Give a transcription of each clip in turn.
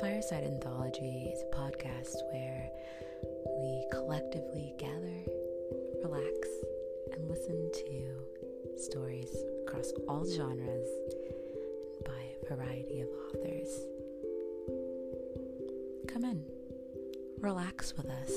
Fireside Anthology is a podcast where we collectively gather, relax, and listen to stories across all genres by a variety of authors. Come in, relax with us.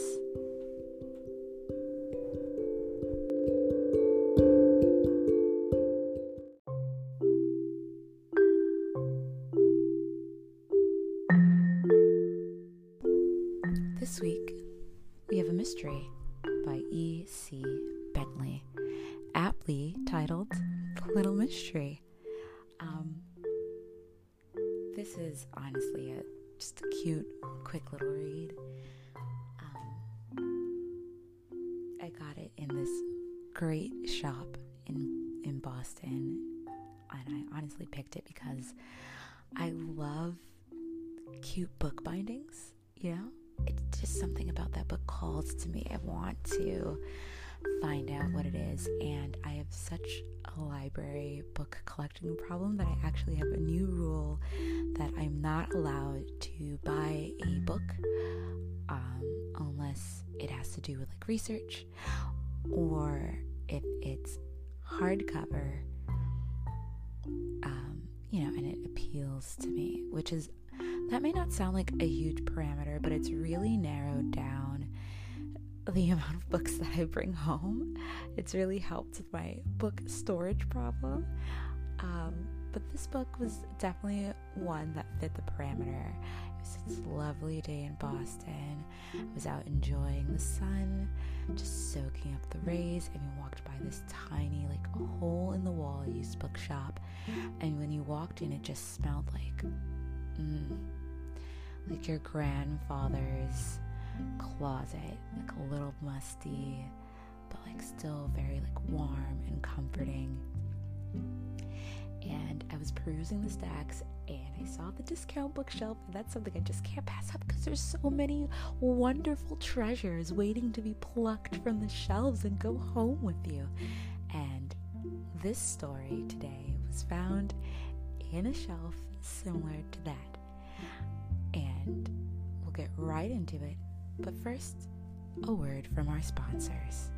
Cute book bindings. You know, it's just something about that book calls to me. I want to find out what it is, and I have such a library book collecting problem that I actually have a new rule that I'm not allowed to buy a book um, unless it has to do with like research or if it's hardcover, um, you know, and it appeals to me, which is that may not sound like a huge parameter, but it's really narrowed down the amount of books that I bring home. It's really helped with my book storage problem. Um, but this book was definitely one that fit the parameter. It was this lovely day in Boston. I was out enjoying the sun, just soaking up the rays, and we walked by this tiny, like, hole in the wall used bookshop. And when you walked in, it just smelled like, mm, like your grandfather's closet, like a little musty, but like still very like warm and comforting. And I was perusing the stacks and I saw the discount bookshelf, and that's something I just can't pass up because there's so many wonderful treasures waiting to be plucked from the shelves and go home with you. And this story today was found in a shelf similar to that. We'll get right into it but first, a word from our sponsors.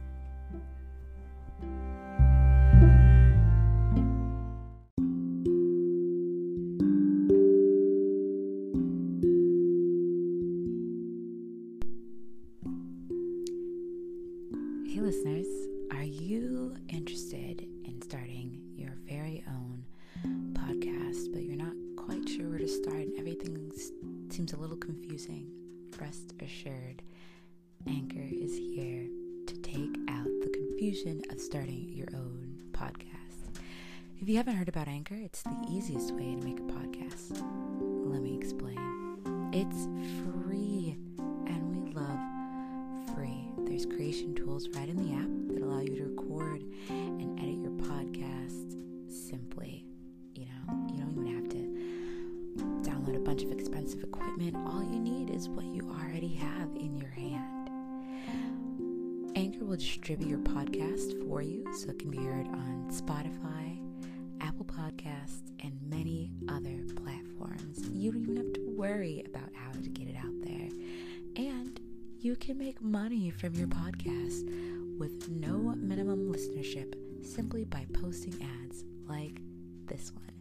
From your podcast with no minimum listenership simply by posting ads like this one.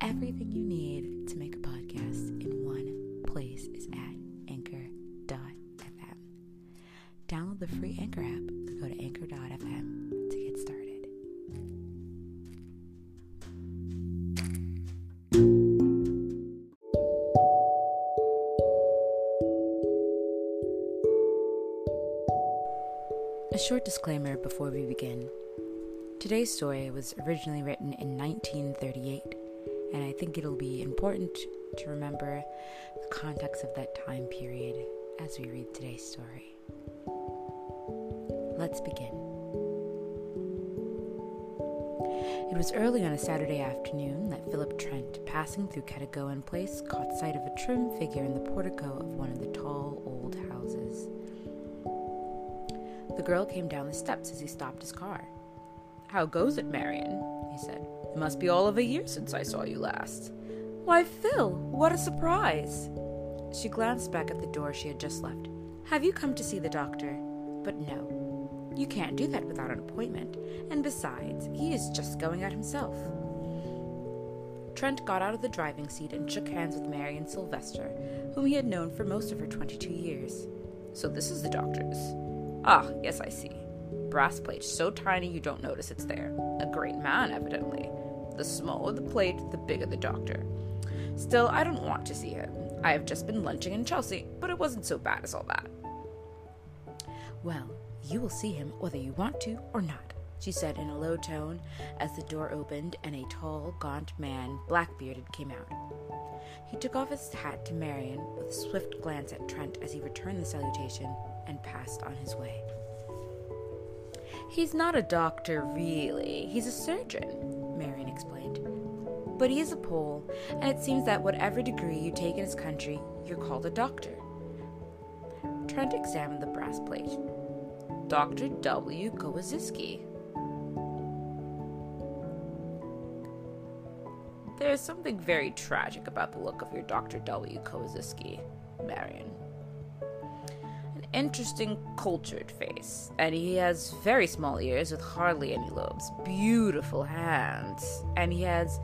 Everything you need to make a podcast in one place is at anchor.fm. Download the free Anchor app go to anchor.fm disclaimer before we begin. Today's story was originally written in 1938, and I think it'll be important to remember the context of that time period as we read today's story. Let's begin. It was early on a Saturday afternoon that Philip Trent, passing through Cadogan Place, caught sight of a trim figure in the portico of one of the tall old houses. Girl came down the steps as he stopped his car. How goes it, Marion? he said. It must be all of a year since I saw you last. Why, Phil, what a surprise! She glanced back at the door she had just left. Have you come to see the doctor? But no, you can't do that without an appointment, and besides, he is just going out himself. Trent got out of the driving seat and shook hands with Marion Sylvester, whom he had known for most of her 22 years. So this is the doctor's. Ah, yes, I see. Brass plate so tiny you don't notice it's there. A great man, evidently. The smaller the plate, the bigger the doctor. Still, I don't want to see him. I have just been lunching in Chelsea, but it wasn't so bad as all that. Well, you will see him whether you want to or not, she said in a low tone as the door opened and a tall, gaunt man, black bearded, came out. He took off his hat to Marion with a swift glance at Trent as he returned the salutation and passed on his way. He's not a doctor, really. He's a surgeon, Marion explained. But he is a Pole, and it seems that whatever degree you take in his country, you're called a doctor. Trent examined the brass plate. Dr. W. Kowaziski. There's something very tragic about the look of your Dr. W. Kowaziski, Marion. An interesting, cultured face, and he has very small ears with hardly any lobes, beautiful hands, and he has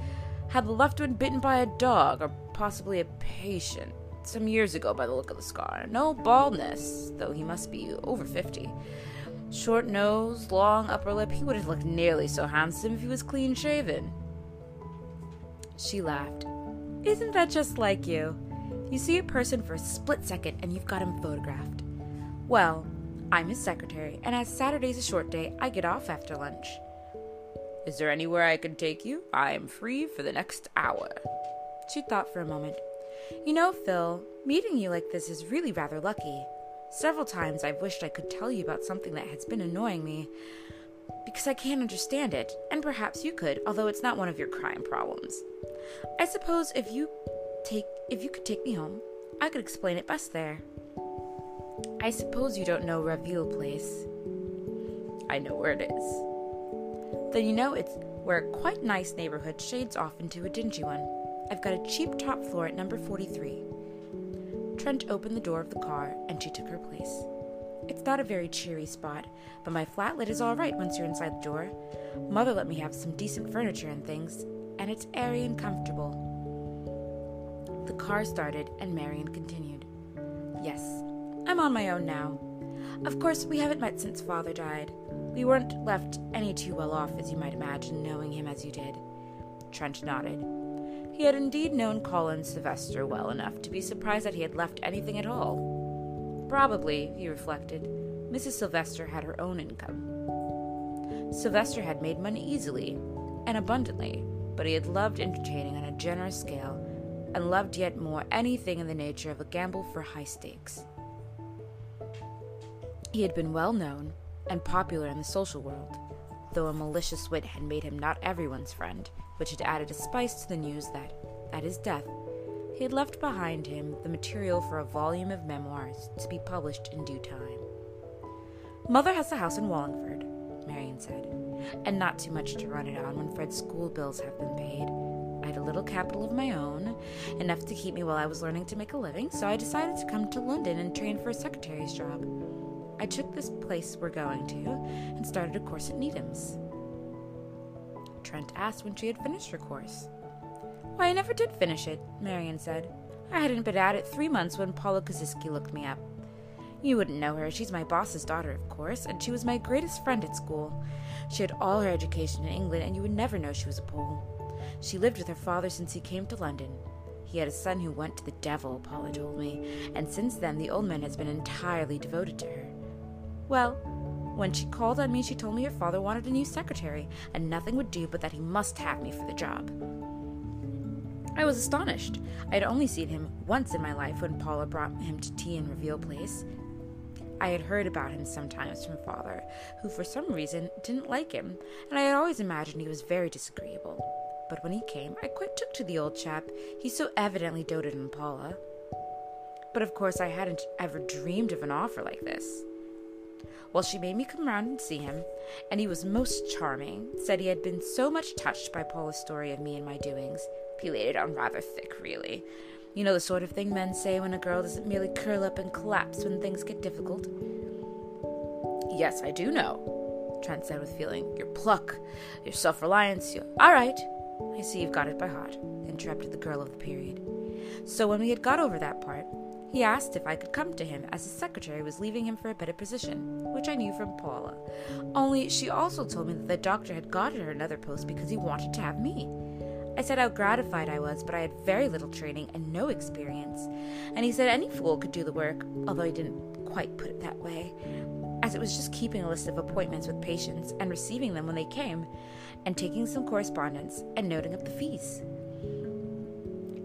had the left one bitten by a dog or possibly a patient some years ago by the look of the scar. No baldness, though he must be over 50. Short nose, long upper lip, he would have looked nearly so handsome if he was clean shaven. She laughed. Isn't that just like you? You see a person for a split second and you've got him photographed. Well, I'm his secretary, and as Saturday's a short day, I get off after lunch. Is there anywhere I can take you? I am free for the next hour. She thought for a moment. You know, Phil, meeting you like this is really rather lucky. Several times I've wished I could tell you about something that has been annoying me, because I can't understand it, and perhaps you could, although it's not one of your crime problems. I suppose if you take if you could take me home, I could explain it best there. I suppose you don't know Raville Place. I know where it is. Then you know it's where a quite nice neighborhood shades off into a dingy one. I've got a cheap top floor at number 43. Trent opened the door of the car, and she took her place. It's not a very cheery spot, but my flatlet is all right once you're inside the door. Mother let me have some decent furniture and things, and it's airy and comfortable. The car started, and Marion continued. Yes, I'm on my own now. Of course, we haven't met since father died. We weren't left any too well off, as you might imagine, knowing him as you did. Trent nodded. He had indeed known Colin Sylvester well enough to be surprised that he had left anything at all. Probably, he reflected, Mrs. Sylvester had her own income. Sylvester had made money easily and abundantly, but he had loved entertaining on a generous scale and loved yet more anything in the nature of a gamble for high stakes. He had been well known and popular in the social world, though a malicious wit had made him not everyone's friend, which had added a spice to the news that, at his death, he had left behind him the material for a volume of memoirs to be published in due time. Mother has a house in Wallingford, Marion said, and not too much to run it on when Fred's school bills have been paid. I had a little capital of my own, enough to keep me while I was learning to make a living, so I decided to come to London and train for a secretary's job. I took this place we're going to and started a course at Needham's. Trent asked when she had finished her course. Why, I never did finish it, Marion said. I hadn't been at it three months when Paula Koziski looked me up. You wouldn't know her. She's my boss's daughter, of course, and she was my greatest friend at school. She had all her education in England, and you would never know she was a Pole. She lived with her father since he came to London. He had a son who went to the devil, Paula told me, and since then the old man has been entirely devoted to her. Well, when she called on me, she told me her father wanted a new secretary, and nothing would do but that he must have me for the job. I was astonished. I had only seen him once in my life when Paula brought him to tea in Reveal Place. I had heard about him sometimes from father, who for some reason didn't like him, and I had always imagined he was very disagreeable. But when he came, I quite took to the old chap. He so evidently doted on Paula. But of course, I hadn't ever dreamed of an offer like this. Well, she made me come round and see him, and he was most charming. Said he had been so much touched by Paula's story of me and my doings. Laid on rather thick, really. You know the sort of thing men say when a girl doesn't merely curl up and collapse when things get difficult. Yes, I do know, Trent said with feeling. Your pluck, your self reliance, your. All right. I see you've got it by heart, interrupted the girl of the period. So when we had got over that part, he asked if I could come to him, as his secretary was leaving him for a better position, which I knew from Paula. Only she also told me that the doctor had got her another post because he wanted to have me. I said how gratified I was, but I had very little training and no experience. And he said any fool could do the work, although he didn't quite put it that way, as it was just keeping a list of appointments with patients and receiving them when they came, and taking some correspondence and noting up the fees.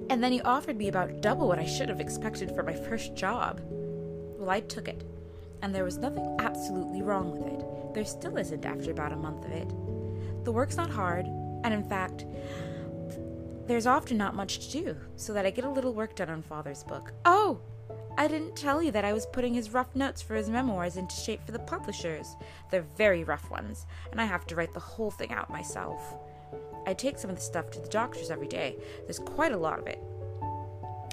And then he offered me about double what I should have expected for my first job. Well, I took it, and there was nothing absolutely wrong with it. There still isn't after about a month of it. The work's not hard, and in fact, there's often not much to do, so that I get a little work done on Father's book. Oh! I didn't tell you that I was putting his rough notes for his memoirs into shape for the publishers. They're very rough ones, and I have to write the whole thing out myself. I take some of the stuff to the doctors every day. There's quite a lot of it.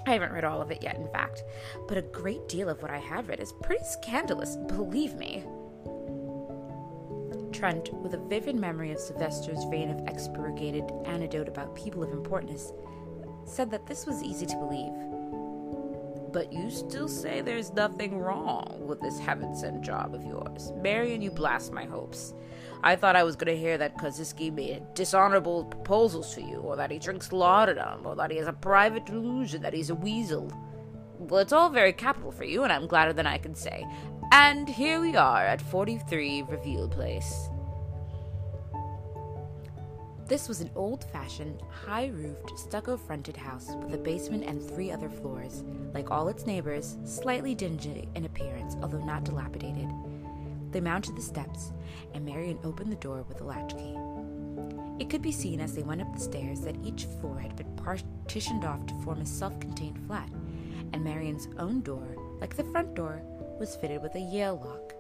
I haven't read all of it yet, in fact, but a great deal of what I have read is pretty scandalous, believe me. Trent, with a vivid memory of Sylvester's vein of expurgated anecdote about people of importance, said that this was easy to believe. But you still say there's nothing wrong with this heaven sent job of yours. Marion, you blast my hopes. I thought I was going to hear that Koziski made dishonorable proposals to you, or that he drinks laudanum, or that he has a private delusion that he's a weasel. Well, it's all very capital for you, and I'm gladder than I can say. And here we are at 43 Reveal Place. This was an old fashioned, high roofed, stucco fronted house with a basement and three other floors. Like all its neighbors, slightly dingy in appearance, although not dilapidated. They mounted the steps, and Marion opened the door with a latchkey. It could be seen as they went up the stairs that each floor had been partitioned off to form a self contained flat, and Marion's own door, like the front door, was fitted with a Yale lock.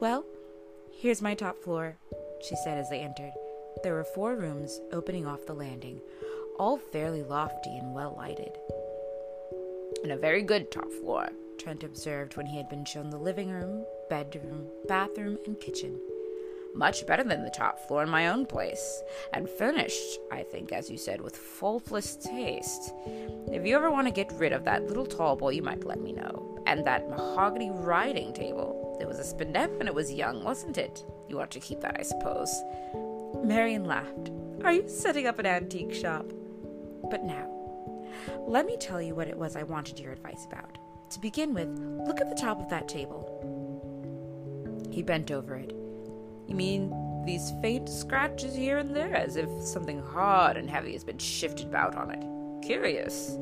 Well, here's my top floor, she said as they entered. There were four rooms opening off the landing, all fairly lofty and well lighted. And a very good top floor, Trent observed when he had been shown the living room, bedroom, bathroom, and kitchen. Much better than the top floor in my own place, and furnished, I think, as you said, with faultless taste. If you ever want to get rid of that little tall boy, you might let me know. And that mahogany writing table. It was a spindef and it was young, wasn't it? You want to keep that, I suppose. Marion laughed. Are you setting up an antique shop? But now, let me tell you what it was I wanted your advice about. To begin with, look at the top of that table. He bent over it. You mean these faint scratches here and there, as if something hard and heavy has been shifted about on it? Curious.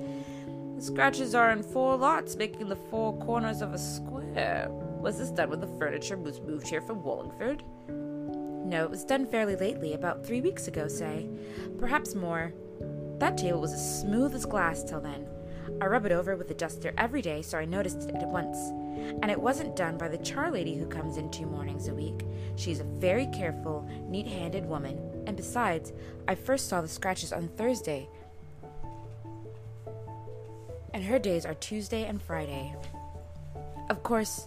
The scratches are in four lots, making the four corners of a square. Was this done when the furniture was moved here from Wallingford? No, it was done fairly lately, about three weeks ago, say. Perhaps more. That table was as smooth as glass till then. I rub it over with a duster every day, so I noticed it at once. And it wasn't done by the char lady who comes in two mornings a week. She's a very careful, neat handed woman, and besides, I first saw the scratches on Thursday, and her days are Tuesday and Friday. Of course,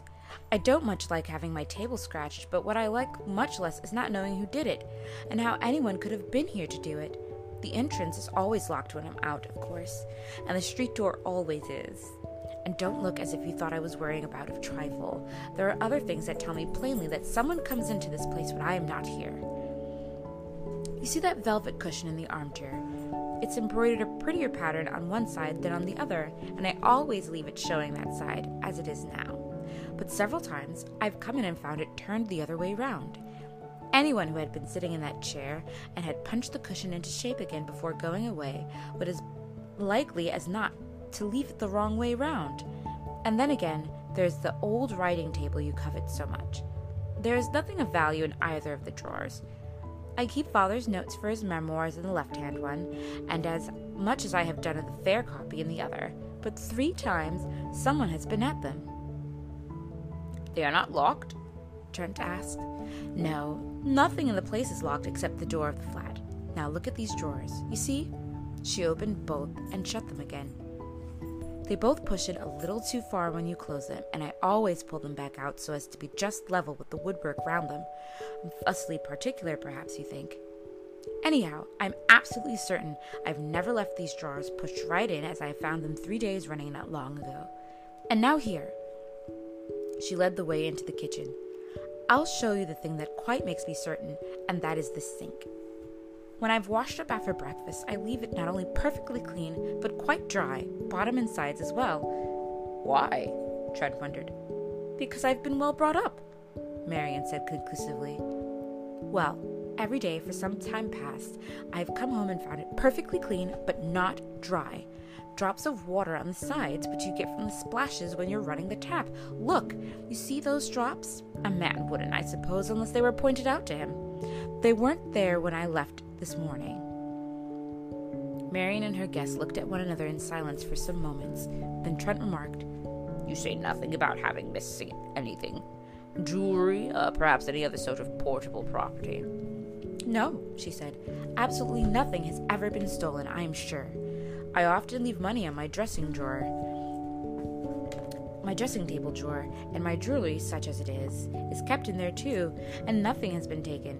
I don't much like having my table scratched, but what I like much less is not knowing who did it, and how anyone could have been here to do it. The entrance is always locked when I'm out, of course, and the street door always is. And don't look as if you thought I was worrying about a trifle. There are other things that tell me plainly that someone comes into this place when I am not here. You see that velvet cushion in the armchair? It's embroidered a prettier pattern on one side than on the other, and I always leave it showing that side, as it is now. But several times I've come in and found it turned the other way round. Anyone who had been sitting in that chair and had punched the cushion into shape again before going away would as likely as not to leave it the wrong way round. And then again, there's the old writing table you covet so much. There is nothing of value in either of the drawers. I keep father's notes for his memoirs in the left hand one, and as much as I have done of the fair copy in the other, but three times someone has been at them. They are not locked? Trent asked. No, nothing in the place is locked except the door of the flat. Now look at these drawers. You see? She opened both and shut them again. They both push it a little too far when you close them, and I always pull them back out so as to be just level with the woodwork round them. I'm fussily particular, perhaps you think. Anyhow, I'm absolutely certain I've never left these drawers pushed right in as I found them three days running not long ago. And now here. She led the way into the kitchen. I'll show you the thing that quite makes me certain, and that is the sink. When I've washed up after breakfast, I leave it not only perfectly clean, but quite dry, bottom and sides as well. Why? Trent wondered. Because I've been well brought up, Marion said conclusively. Well, every day for some time past, I've come home and found it perfectly clean, but not dry drops of water on the sides, which you get from the splashes when you're running the tap. Look, you see those drops? A man wouldn't, I suppose, unless they were pointed out to him. They weren't there when I left this morning. Marion and her guest looked at one another in silence for some moments. Then Trent remarked, You say nothing about having missing anything. Jewelry, uh, perhaps any other sort of portable property. No, she said. Absolutely nothing has ever been stolen, I am sure. I often leave money on my dressing drawer, my dressing table drawer, and my jewelry, such as it is, is kept in there too, and nothing has been taken.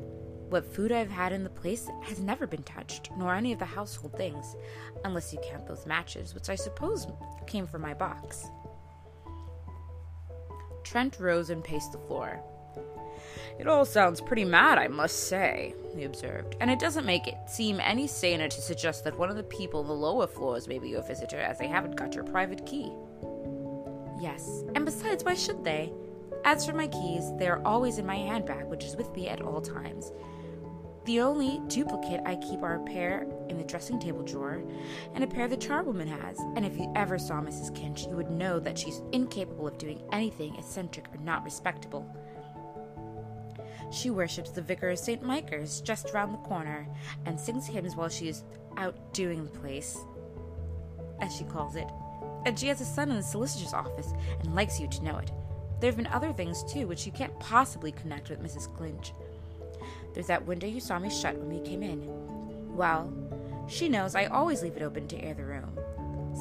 What food I've had in the place has never been touched, nor any of the household things, unless you count those matches, which I suppose came from my box. Trent rose and paced the floor. It all sounds pretty mad, I must say, he observed, and it doesn't make it seem any saner to suggest that one of the people in the lower floors may be your visitor, as they haven't got your private key. Yes, and besides, why should they? As for my keys, they are always in my handbag, which is with me at all times. The only duplicate I keep are a pair in the dressing table drawer and a pair the charwoman has. And if you ever saw Mrs. Kinch, you would know that she's incapable of doing anything eccentric or not respectable. She worships the vicar of St. Micah's just round the corner and sings hymns while she is out doing the place, as she calls it. And she has a son in the solicitor's office and likes you to know it. There have been other things, too, which you can't possibly connect with Mrs. Clinch. There's that window you saw me shut when we came in. Well, she knows I always leave it open to air the room.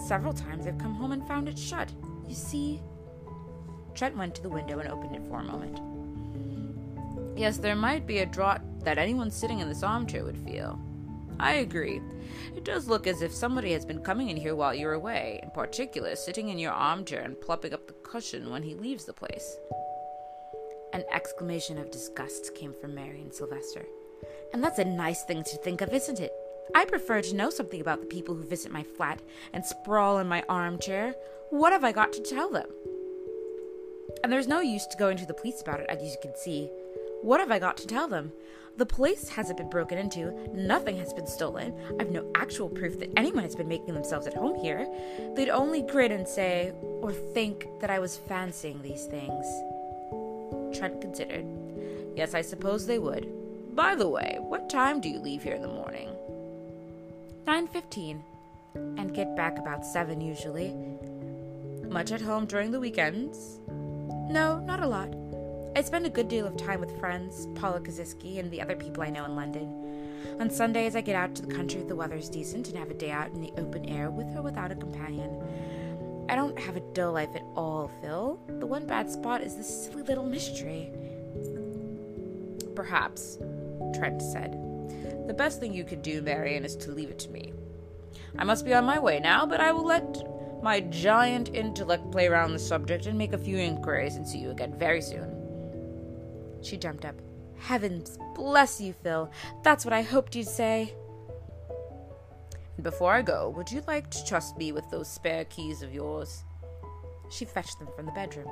Several times I've come home and found it shut. You see? Trent went to the window and opened it for a moment. Yes, there might be a draught that anyone sitting in this armchair would feel. I agree. It does look as if somebody has been coming in here while you're away, in particular, sitting in your armchair and plopping up the cushion when he leaves the place. An exclamation of disgust came from Marion Sylvester. And that's a nice thing to think of, isn't it? I prefer to know something about the people who visit my flat and sprawl in my armchair. What have I got to tell them? And there's no use to going to the police about it, as you can see. What have I got to tell them? The place hasn't been broken into, nothing has been stolen, I've no actual proof that anyone has been making themselves at home here. They'd only grin and say, or think, that I was fancying these things. Trent considered. Yes, I suppose they would. By the way, what time do you leave here in the morning? 9:15 and get back about 7 usually. Much at home during the weekends? No, not a lot. I spend a good deal of time with friends, Paula Koziski, and the other people I know in London. On Sundays, I get out to the country if the weather's decent and have a day out in the open air with or without a companion. I don't have a dull life at all, Phil. The one bad spot is this silly little mystery. Perhaps, Trent said. The best thing you could do, Marion, is to leave it to me. I must be on my way now, but I will let my giant intellect play around the subject and make a few inquiries and see you again very soon. She jumped up. Heavens bless you, Phil. That's what I hoped you'd say. And before I go, would you like to trust me with those spare keys of yours? She fetched them from the bedroom.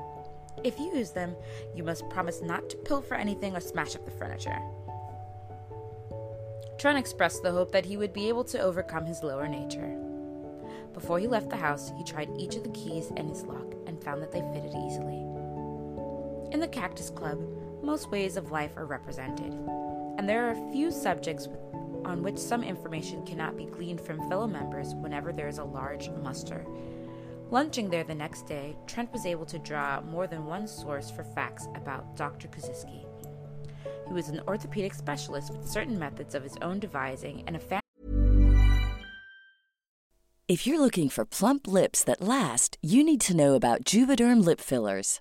If you use them, you must promise not to pilfer anything or smash up the furniture. Trent expressed the hope that he would be able to overcome his lower nature. Before he left the house, he tried each of the keys in his lock and found that they fitted easily. In the Cactus Club, most ways of life are represented, and there are a few subjects on which some information cannot be gleaned from fellow members whenever there is a large muster. Lunching there the next day, Trent was able to draw more than one source for facts about Dr. Koziski. He was an orthopedic specialist with certain methods of his own devising and a fan. If you're looking for plump lips that last, you need to know about Juvederm lip fillers.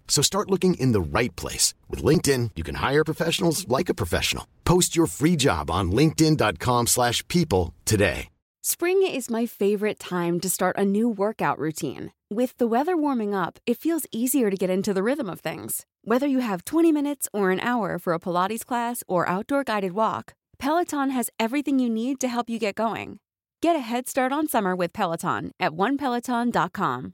So start looking in the right place. With LinkedIn, you can hire professionals like a professional. Post your free job on linkedin.com slash people today. Spring is my favorite time to start a new workout routine. With the weather warming up, it feels easier to get into the rhythm of things. Whether you have 20 minutes or an hour for a Pilates class or outdoor guided walk, Peloton has everything you need to help you get going. Get a head start on summer with Peloton at onepeloton.com.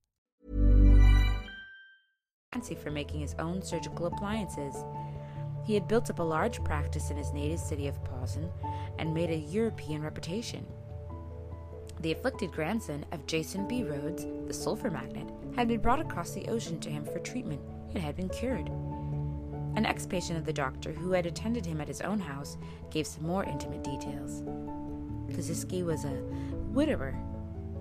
fancy for making his own surgical appliances. He had built up a large practice in his native city of Posen and made a European reputation. The afflicted grandson of Jason B. Rhodes, the sulfur magnet, had been brought across the ocean to him for treatment and had been cured. An ex patient of the doctor who had attended him at his own house gave some more intimate details. Koziski was a widower.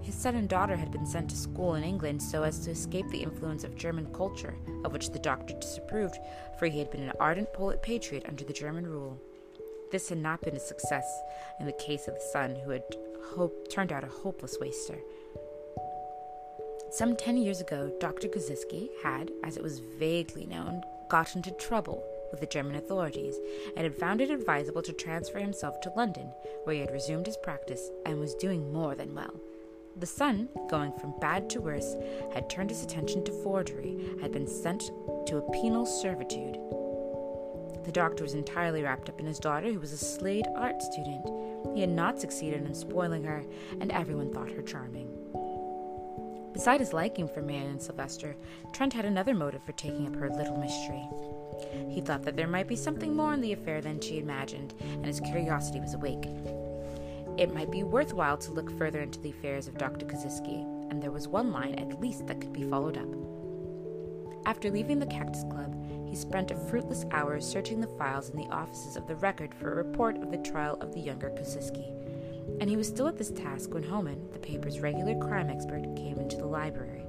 His son and daughter had been sent to school in England so as to escape the influence of German culture, of which the doctor disapproved, for he had been an ardent Polish patriot under the German rule. This had not been a success in the case of the son, who had hope, turned out a hopeless waster. Some ten years ago, Dr. Koziski had, as it was vaguely known, got into trouble with the German authorities and had found it advisable to transfer himself to London, where he had resumed his practice and was doing more than well. The son, going from bad to worse, had turned his attention to forgery, had been sent to a penal servitude. The doctor was entirely wrapped up in his daughter, who was a Slade art student. He had not succeeded in spoiling her, and everyone thought her charming. Beside his liking for Marion Sylvester, Trent had another motive for taking up her little mystery. He thought that there might be something more in the affair than she imagined, and his curiosity was awake. It might be worthwhile to look further into the affairs of Dr. Koziski, and there was one line at least that could be followed up. After leaving the Cactus Club, he spent a fruitless hour searching the files in the offices of the Record for a report of the trial of the younger Koziski, and he was still at this task when Homan, the paper's regular crime expert, came into the library.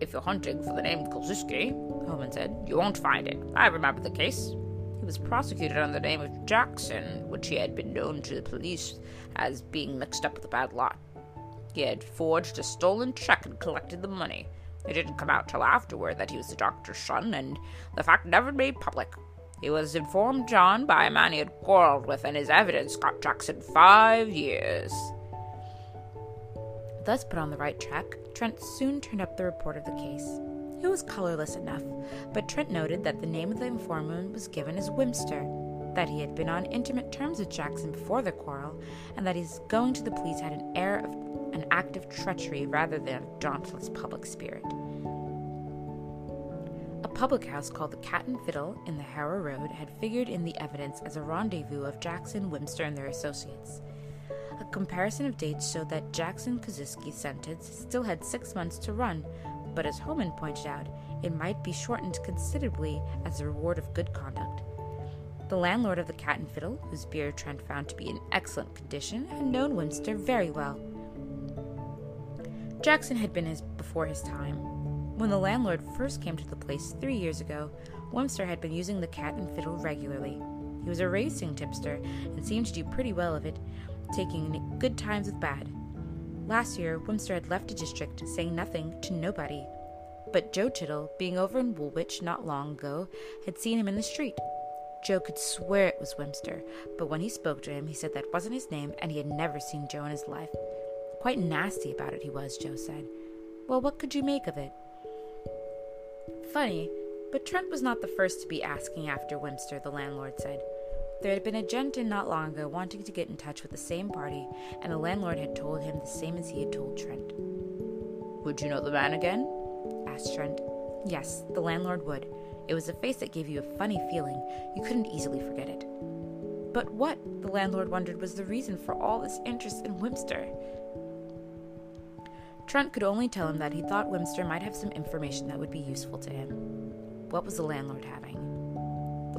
If you're hunting for the name Koziski, Homan said, you won't find it. I remember the case. He was prosecuted under the name of Jackson, which he had been known to the police as being mixed up with a bad lot. He had forged a stolen check and collected the money. It didn't come out till afterward that he was the doctor's son, and the fact never made public. He was informed John by a man he had quarreled with, and his evidence got Jackson five years. Thus put on the right track, Trent soon turned up the report of the case. It was colorless enough, but Trent noted that the name of the informant was given as Wimster, that he had been on intimate terms with Jackson before the quarrel, and that his going to the police had an air of an act of treachery rather than a dauntless public spirit. A public house called the Cat and Fiddle in the Harrow Road had figured in the evidence as a rendezvous of Jackson, Wimster, and their associates. A comparison of dates showed that Jackson Koziski's sentence still had six months to run, but as Homan pointed out, it might be shortened considerably as a reward of good conduct. The landlord of the Cat and Fiddle, whose beer Trent found to be in excellent condition, had known Wimster very well. Jackson had been his before his time. When the landlord first came to the place three years ago, Wimster had been using the Cat and Fiddle regularly. He was a racing tipster and seemed to do pretty well of it, taking good times with bad. Last year, Wimster had left the district, saying nothing to nobody. But Joe Tittle, being over in Woolwich not long ago, had seen him in the street. Joe could swear it was Wimster, but when he spoke to him, he said that wasn't his name and he had never seen Joe in his life. Quite nasty about it, he was, Joe said. Well, what could you make of it? Funny, but Trent was not the first to be asking after Wimster, the landlord said. There had been a gent in not long ago wanting to get in touch with the same party, and the landlord had told him the same as he had told Trent. Would you know the man again? asked Trent. Yes, the landlord would. It was a face that gave you a funny feeling. You couldn't easily forget it. But what, the landlord wondered, was the reason for all this interest in Wimster? Trent could only tell him that he thought Wimster might have some information that would be useful to him. What was the landlord having?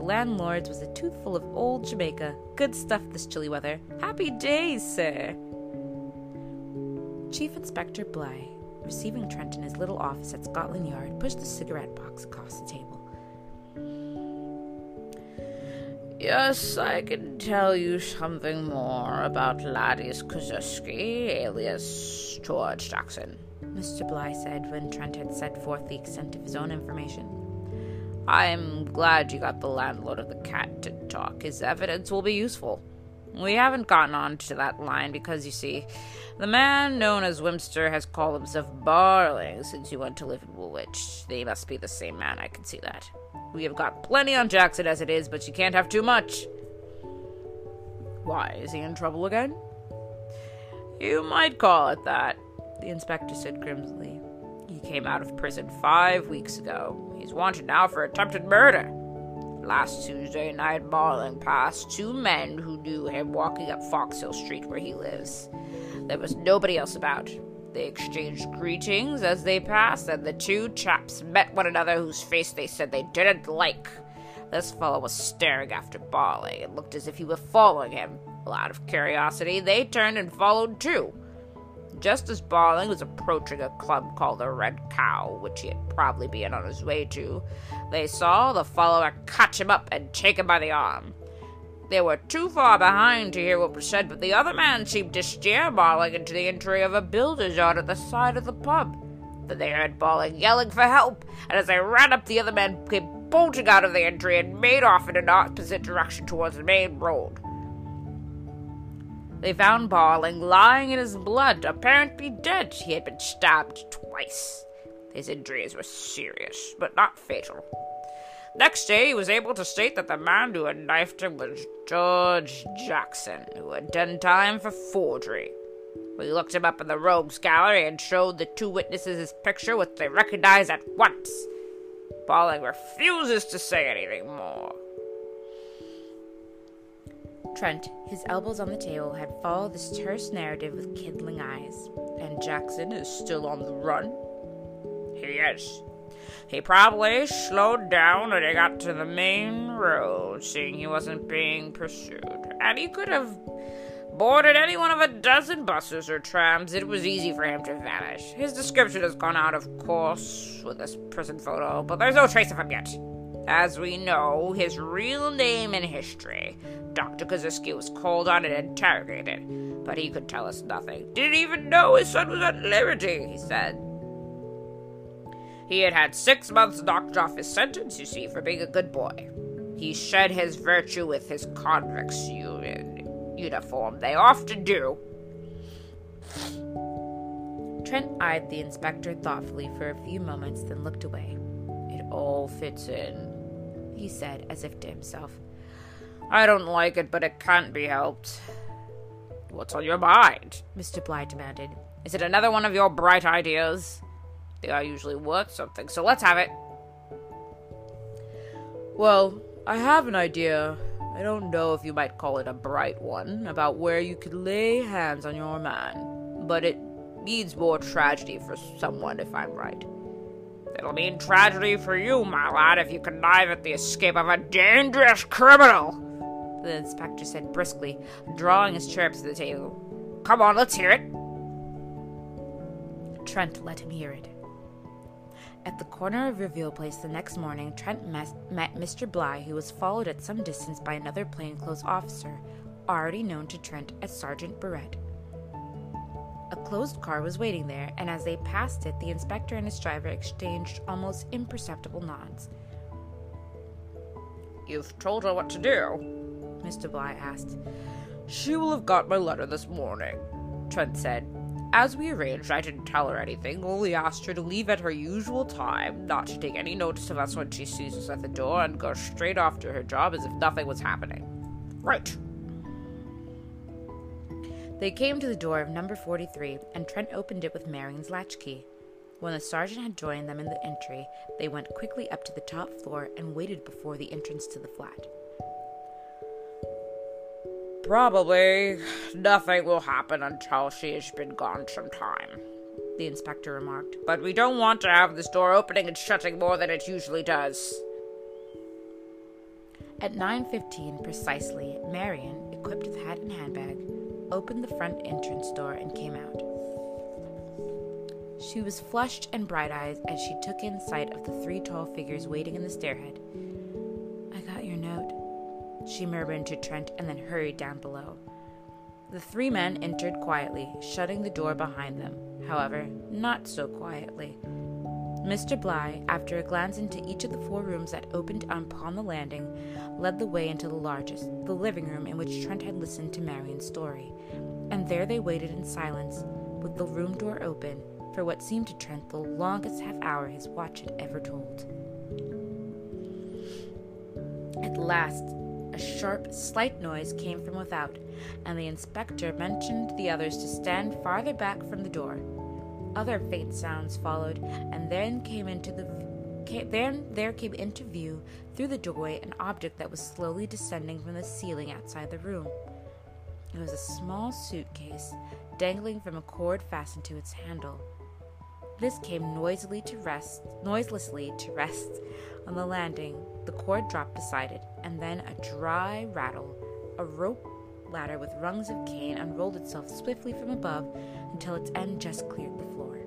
The landlord's was a toothful of old Jamaica. Good stuff this chilly weather. Happy days, sir. Chief Inspector Bly, receiving Trent in his little office at Scotland Yard, pushed the cigarette box across the table. Yes, I can tell you something more about Laddies Koziski, alias George Jackson, Mr. Bly said when Trent had set forth the extent of his own information. I'm glad you got the landlord of the cat to talk. His evidence will be useful. We haven't gotten on to that line because, you see, the man known as Wimster has called himself Barling since he went to live in Woolwich. They must be the same man, I can see that. We have got plenty on Jackson as it is, but you can't have too much. Why, is he in trouble again? You might call it that, the inspector said grimly. He came out of prison five weeks ago. He's wanted now for attempted murder. Last Tuesday night, Barling passed two men who knew him walking up Foxhill Street where he lives. There was nobody else about. They exchanged greetings as they passed, and the two chaps met one another whose face they said they didn't like. This fellow was staring after Barling. It looked as if he were following him. Well, out of curiosity, they turned and followed too. Just as Barling was approaching a club called the Red Cow, which he had probably been on his way to, they saw the follower catch him up and take him by the arm. They were too far behind to hear what was said, but the other man seemed to steer Barling into the entry of a builder's yard at the side of the pub. Then they heard Barling yelling for help, and as they ran up, the other man came bolting out of the entry and made off in an opposite direction towards the main road. They found Barling lying in his blood, apparently dead. He had been stabbed twice. His injuries were serious, but not fatal. Next day, he was able to state that the man who had knifed him was George Jackson, who had done time for forgery. We looked him up in the rogues gallery and showed the two witnesses his picture, which they recognized at once. Barling refuses to say anything more. Trent, his elbows on the table, had followed this terse narrative with kindling eyes. And Jackson is still on the run? He is. He probably slowed down when he got to the main road, seeing he wasn't being pursued. And he could have boarded any one of a dozen buses or trams. It was easy for him to vanish. His description has gone out, of course, with this prison photo, but there's no trace of him yet. As we know, his real name and history. Dr. Koziski was called on and interrogated, but he could tell us nothing. Didn't even know his son was at liberty, he said. He had had six months knocked off his sentence, you see, for being a good boy. He shed his virtue with his convict's uniform. They often do. Trent eyed the inspector thoughtfully for a few moments, then looked away. It all fits in, he said, as if to himself. I don't like it, but it can't be helped. What's on your mind? Mr. Bligh demanded. Is it another one of your bright ideas? They are usually worth something, so let's have it. Well, I have an idea. I don't know if you might call it a bright one, about where you could lay hands on your man, but it means more tragedy for someone if I'm right. It'll mean tragedy for you, my lad, if you connive at the escape of a dangerous criminal, the inspector said briskly, drawing his chair up to the table. Come on, let's hear it. Trent let him hear it. At the corner of Reveal Place the next morning, Trent met, met Mr. Bligh, who was followed at some distance by another plainclothes officer, already known to Trent as Sergeant Barrett. A closed car was waiting there, and as they passed it, the inspector and his driver exchanged almost imperceptible nods. You've told her what to do? Mr. Bligh asked. She will have got my letter this morning, Trent said. As we arranged, I didn't tell her anything, only asked her to leave at her usual time, not to take any notice of us when she sees us at the door, and go straight off to her job as if nothing was happening. Right. They came to the door of number 43, and Trent opened it with Marion's latchkey. When the sergeant had joined them in the entry, they went quickly up to the top floor and waited before the entrance to the flat. Probably nothing will happen until she has been gone some time, the inspector remarked. But we don't want to have this door opening and shutting more than it usually does. At 9:15 precisely, Marion, equipped with hat and handbag, opened the front entrance door and came out. She was flushed and bright-eyed as she took in sight of the three tall figures waiting in the stairhead. She murmured to Trent and then hurried down below. The three men entered quietly, shutting the door behind them, however, not so quietly. Mr. Bligh, after a glance into each of the four rooms that opened upon the landing, led the way into the largest, the living room in which Trent had listened to Marion's story. And there they waited in silence, with the room door open, for what seemed to Trent the longest half hour his watch had ever told. At last, sharp, slight noise came from without, and the inspector motioned the others to stand farther back from the door. Other faint sounds followed, and then came into the then there came into view through the doorway an object that was slowly descending from the ceiling outside the room. It was a small suitcase dangling from a cord fastened to its handle. This came noisily to rest, noiselessly to rest on the landing. The cord dropped beside it, and then a dry rattle. A rope ladder with rungs of cane unrolled itself swiftly from above until its end just cleared the floor.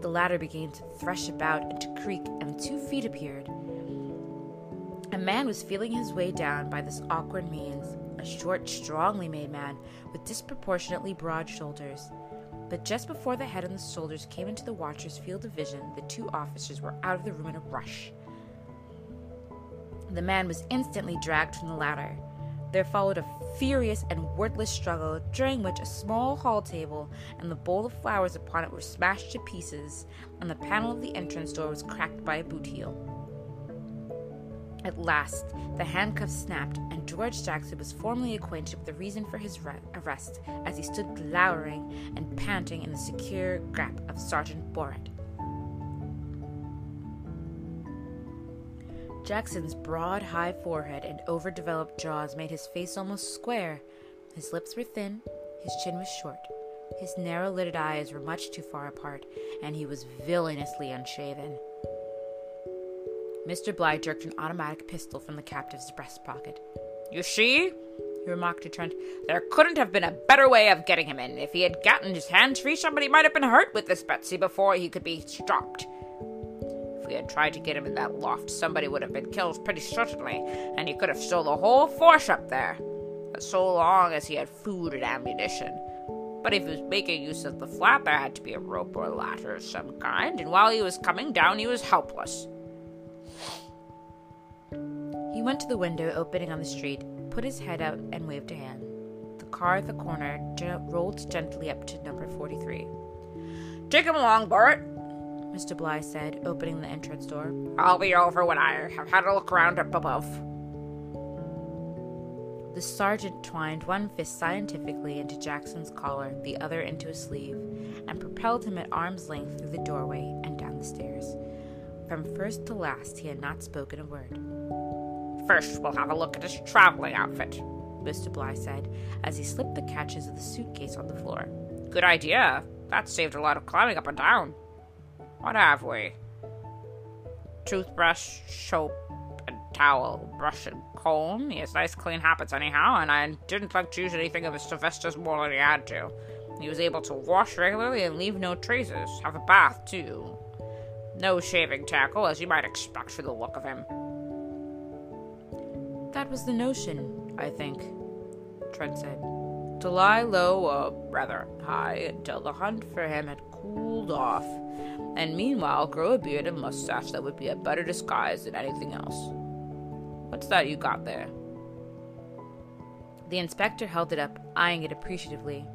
The ladder began to thresh about and to creak, and two feet appeared. A man was feeling his way down by this awkward means, a short, strongly made man with disproportionately broad shoulders. But just before the head and the shoulders came into the watcher's field of vision, the two officers were out of the room in a rush. The man was instantly dragged from the ladder. There followed a furious and wordless struggle, during which a small hall table and the bowl of flowers upon it were smashed to pieces, and the panel of the entrance door was cracked by a boot heel. At last, the handcuffs snapped, and George Jackson was formally acquainted with the reason for his re- arrest as he stood glowering and panting in the secure grasp of Sergeant Borrett. Jackson's broad, high forehead and overdeveloped jaws made his face almost square. His lips were thin, his chin was short, his narrow lidded eyes were much too far apart, and he was villainously unshaven. Mr. Bligh jerked an automatic pistol from the captive's breast pocket. You see, he remarked to Trent, there couldn't have been a better way of getting him in. If he had gotten his hands free, somebody might have been hurt with this Betsy before he could be stopped If we had tried to get him in that loft, somebody would have been killed pretty certainly, and he could have stole the whole force up there. So long as he had food and ammunition. But if he was making use of the flap, there had to be a rope or a ladder of some kind, and while he was coming down, he was helpless. He went to the window opening on the street, put his head out, and waved a hand. The car at the corner rolled gently up to number 43. Take him along, Bart, Mr. Bligh said, opening the entrance door. I'll be over when I have had a look around up above. The sergeant twined one fist scientifically into Jackson's collar, the other into his sleeve, and propelled him at arm's length through the doorway and down the stairs. From first to last, he had not spoken a word. First, we'll have a look at his traveling outfit, Mr. Bligh said, as he slipped the catches of the suitcase on the floor. Good idea. That saved a lot of climbing up and down. What have we? Toothbrush, soap, and towel, brush and comb. He has nice clean habits anyhow, and I didn't like to use anything of his Sylvester's more than he had to. He was able to wash regularly and leave no traces. Have a bath, too. No shaving tackle, as you might expect for the look of him. That was the notion, I think, Trent said. To lie low, or rather high, until the hunt for him had cooled off and meanwhile grow a beard and mustache that would be a better disguise than anything else. What's that you got there? The inspector held it up, eyeing it appreciatively.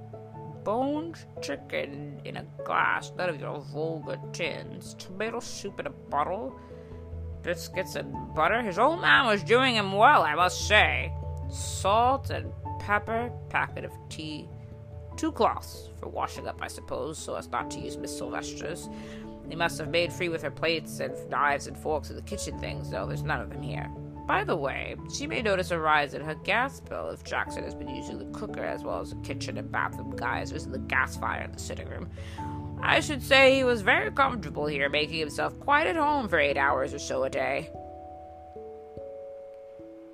Bones chicken in a glass, none of your vulgar tins. Tomato soup in a bottle. Biscuits and butter. His old man was doing him well, I must say. Salt and pepper, packet of tea. Two cloths for washing up, I suppose, so as not to use Miss Sylvester's. They must have made free with her plates and knives and forks and the kitchen things, though there's none of them here. By the way, she may notice a rise in her gas bill if Jackson has been using the cooker as well as the kitchen and bathroom geysers and the gas fire in the sitting room. I should say he was very comfortable here, making himself quite at home for eight hours or so a day.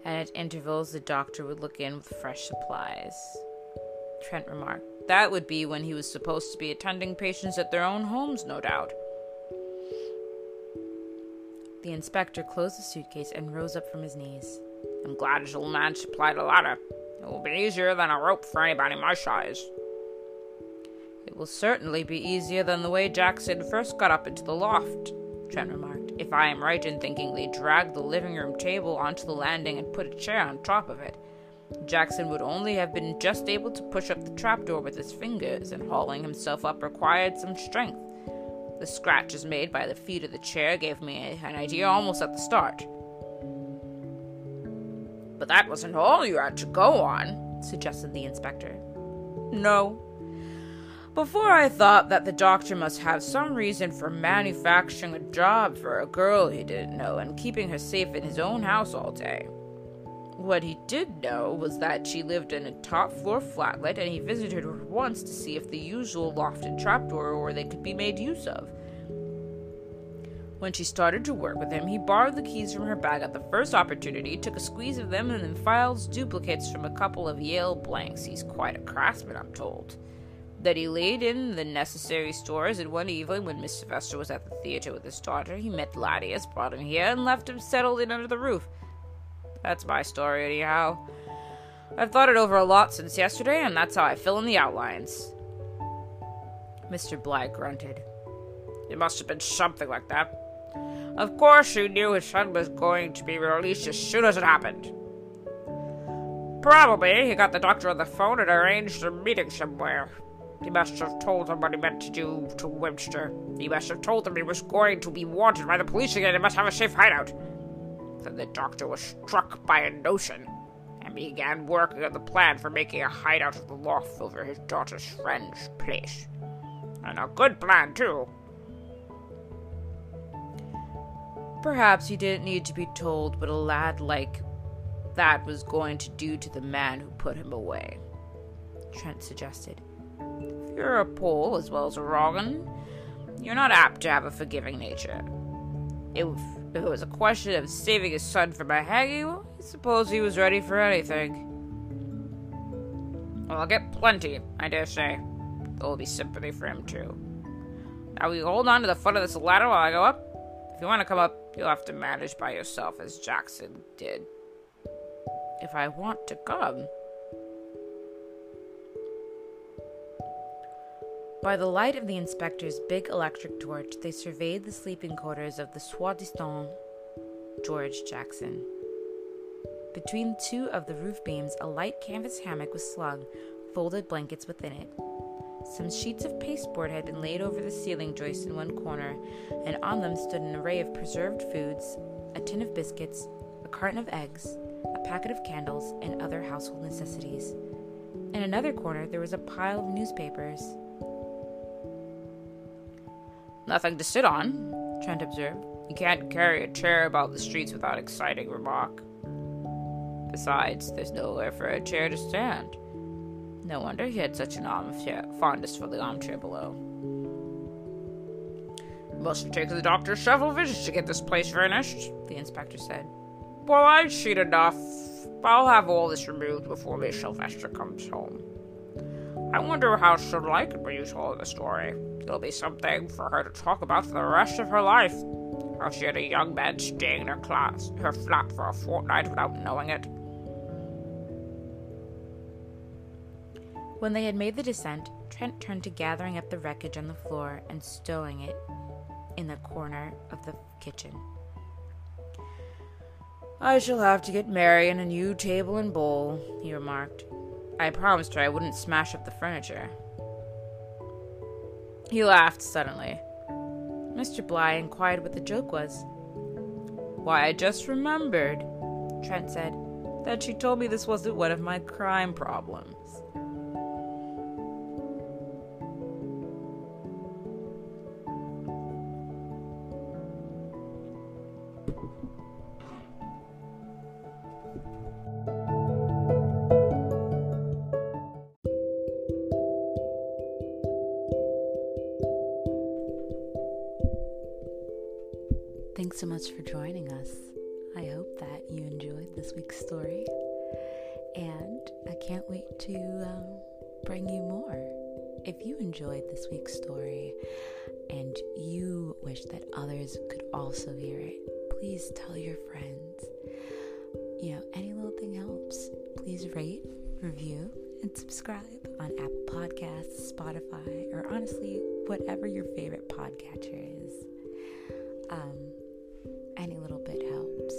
And at intervals, the doctor would look in with fresh supplies. Trent remarked. That would be when he was supposed to be attending patients at their own homes, no doubt. The inspector closed the suitcase and rose up from his knees. I'm glad his old man supplied a ladder. It will be easier than a rope for anybody my size. Will certainly be easier than the way Jackson first got up into the loft, Trent remarked. If I am right in thinking they dragged the living room table onto the landing and put a chair on top of it. Jackson would only have been just able to push up the trapdoor with his fingers, and hauling himself up required some strength. The scratches made by the feet of the chair gave me an idea almost at the start. But that wasn't all you had to go on, suggested the inspector. No. Before I thought that the doctor must have some reason for manufacturing a job for a girl he didn't know and keeping her safe in his own house all day. What he did know was that she lived in a top floor flatlet, and he visited her once to see if the usual loft and trapdoor were they could be made use of. When she started to work with him, he borrowed the keys from her bag at the first opportunity, took a squeeze of them, and then filed duplicates from a couple of Yale blanks. He's quite a craftsman, I'm told. That he laid in the necessary stores, and one evening, when Miss Sylvester was at the theater with his daughter, he met Ladius, brought him here, and left him settled in under the roof. That's my story, anyhow. I've thought it over a lot since yesterday, and that's how I fill in the outlines. Mr. Bligh grunted. It must have been something like that. Of course, he knew his son was going to be released as soon as it happened. Probably he got the doctor on the phone and arranged a meeting somewhere. He must have told them what he meant to do to Webster. He must have told them he was going to be wanted by the police again and must have a safe hideout. Then the doctor was struck by a notion and began working on the plan for making a hideout of the loft over his daughter's friend's place. And a good plan, too. Perhaps he didn't need to be told what a lad like that was going to do to the man who put him away, Trent suggested. If you're a Pole as well as a Rogan, you're not apt to have a forgiving nature. If, it was a question of saving his son from a hanging, well, I suppose he was ready for anything. Well, I'll get plenty, I dare say. There will be sympathy for him, too. Now, we hold on to the foot of this ladder while I go up? If you want to come up, you'll have to manage by yourself, as Jackson did. If I want to come. By the light of the inspector's big electric torch, they surveyed the sleeping quarters of the soi-disant George Jackson. Between two of the roof beams, a light canvas hammock was slung, folded blankets within it. Some sheets of pasteboard had been laid over the ceiling joist in one corner, and on them stood an array of preserved foods, a tin of biscuits, a carton of eggs, a packet of candles, and other household necessities. In another corner, there was a pile of newspapers. Nothing to sit on, Trent observed. You can't carry a chair about the streets without exciting remark. Besides, there's nowhere for a chair to stand. No wonder he had such an armchair, fondness for the armchair below. Must taken the doctor several visits to get this place furnished, the inspector said. Well, I've seen enough. I'll have all this removed before Miss Sylvester comes home. I wonder how she'll like it when you tell her the story. It'll be something for her to talk about for the rest of her life. How she had a young man staying in her class, her flat for a fortnight without knowing it. When they had made the descent, Trent turned to gathering up the wreckage on the floor and stowing it in the corner of the kitchen. I shall have to get Mary Marion a new table and bowl, he remarked. I promised her I wouldn't smash up the furniture. He laughed suddenly. Mr. Bligh inquired what the joke was. Why, I just remembered, Trent said, that she told me this wasn't one of my crime problems. Thanks so much for joining us. I hope that you enjoyed this week's story, and I can't wait to um, bring you more. If you enjoyed this week's story and you wish that others could also hear it, please tell your friends. You know, any little thing helps. Please rate, review, and subscribe on Apple Podcasts, Spotify, or honestly, whatever your favorite podcatcher is. Um, any little bit helps.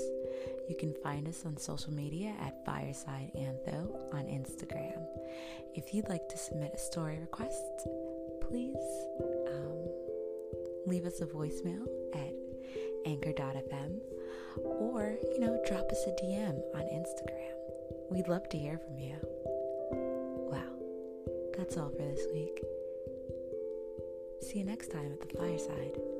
You can find us on social media at Fireside Antho on Instagram. If you'd like to submit a story request, please um, leave us a voicemail at anchor.fm or, you know, drop us a DM on Instagram. We'd love to hear from you. Wow, that's all for this week. See you next time at the fireside.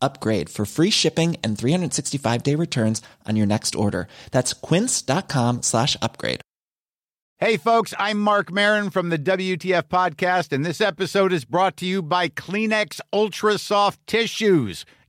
upgrade for free shipping and 365 day returns on your next order. That's quince.com slash upgrade. Hey folks, I'm Marc Maron from the WTF podcast, and this episode is brought to you by Kleenex Ultra Soft Tissues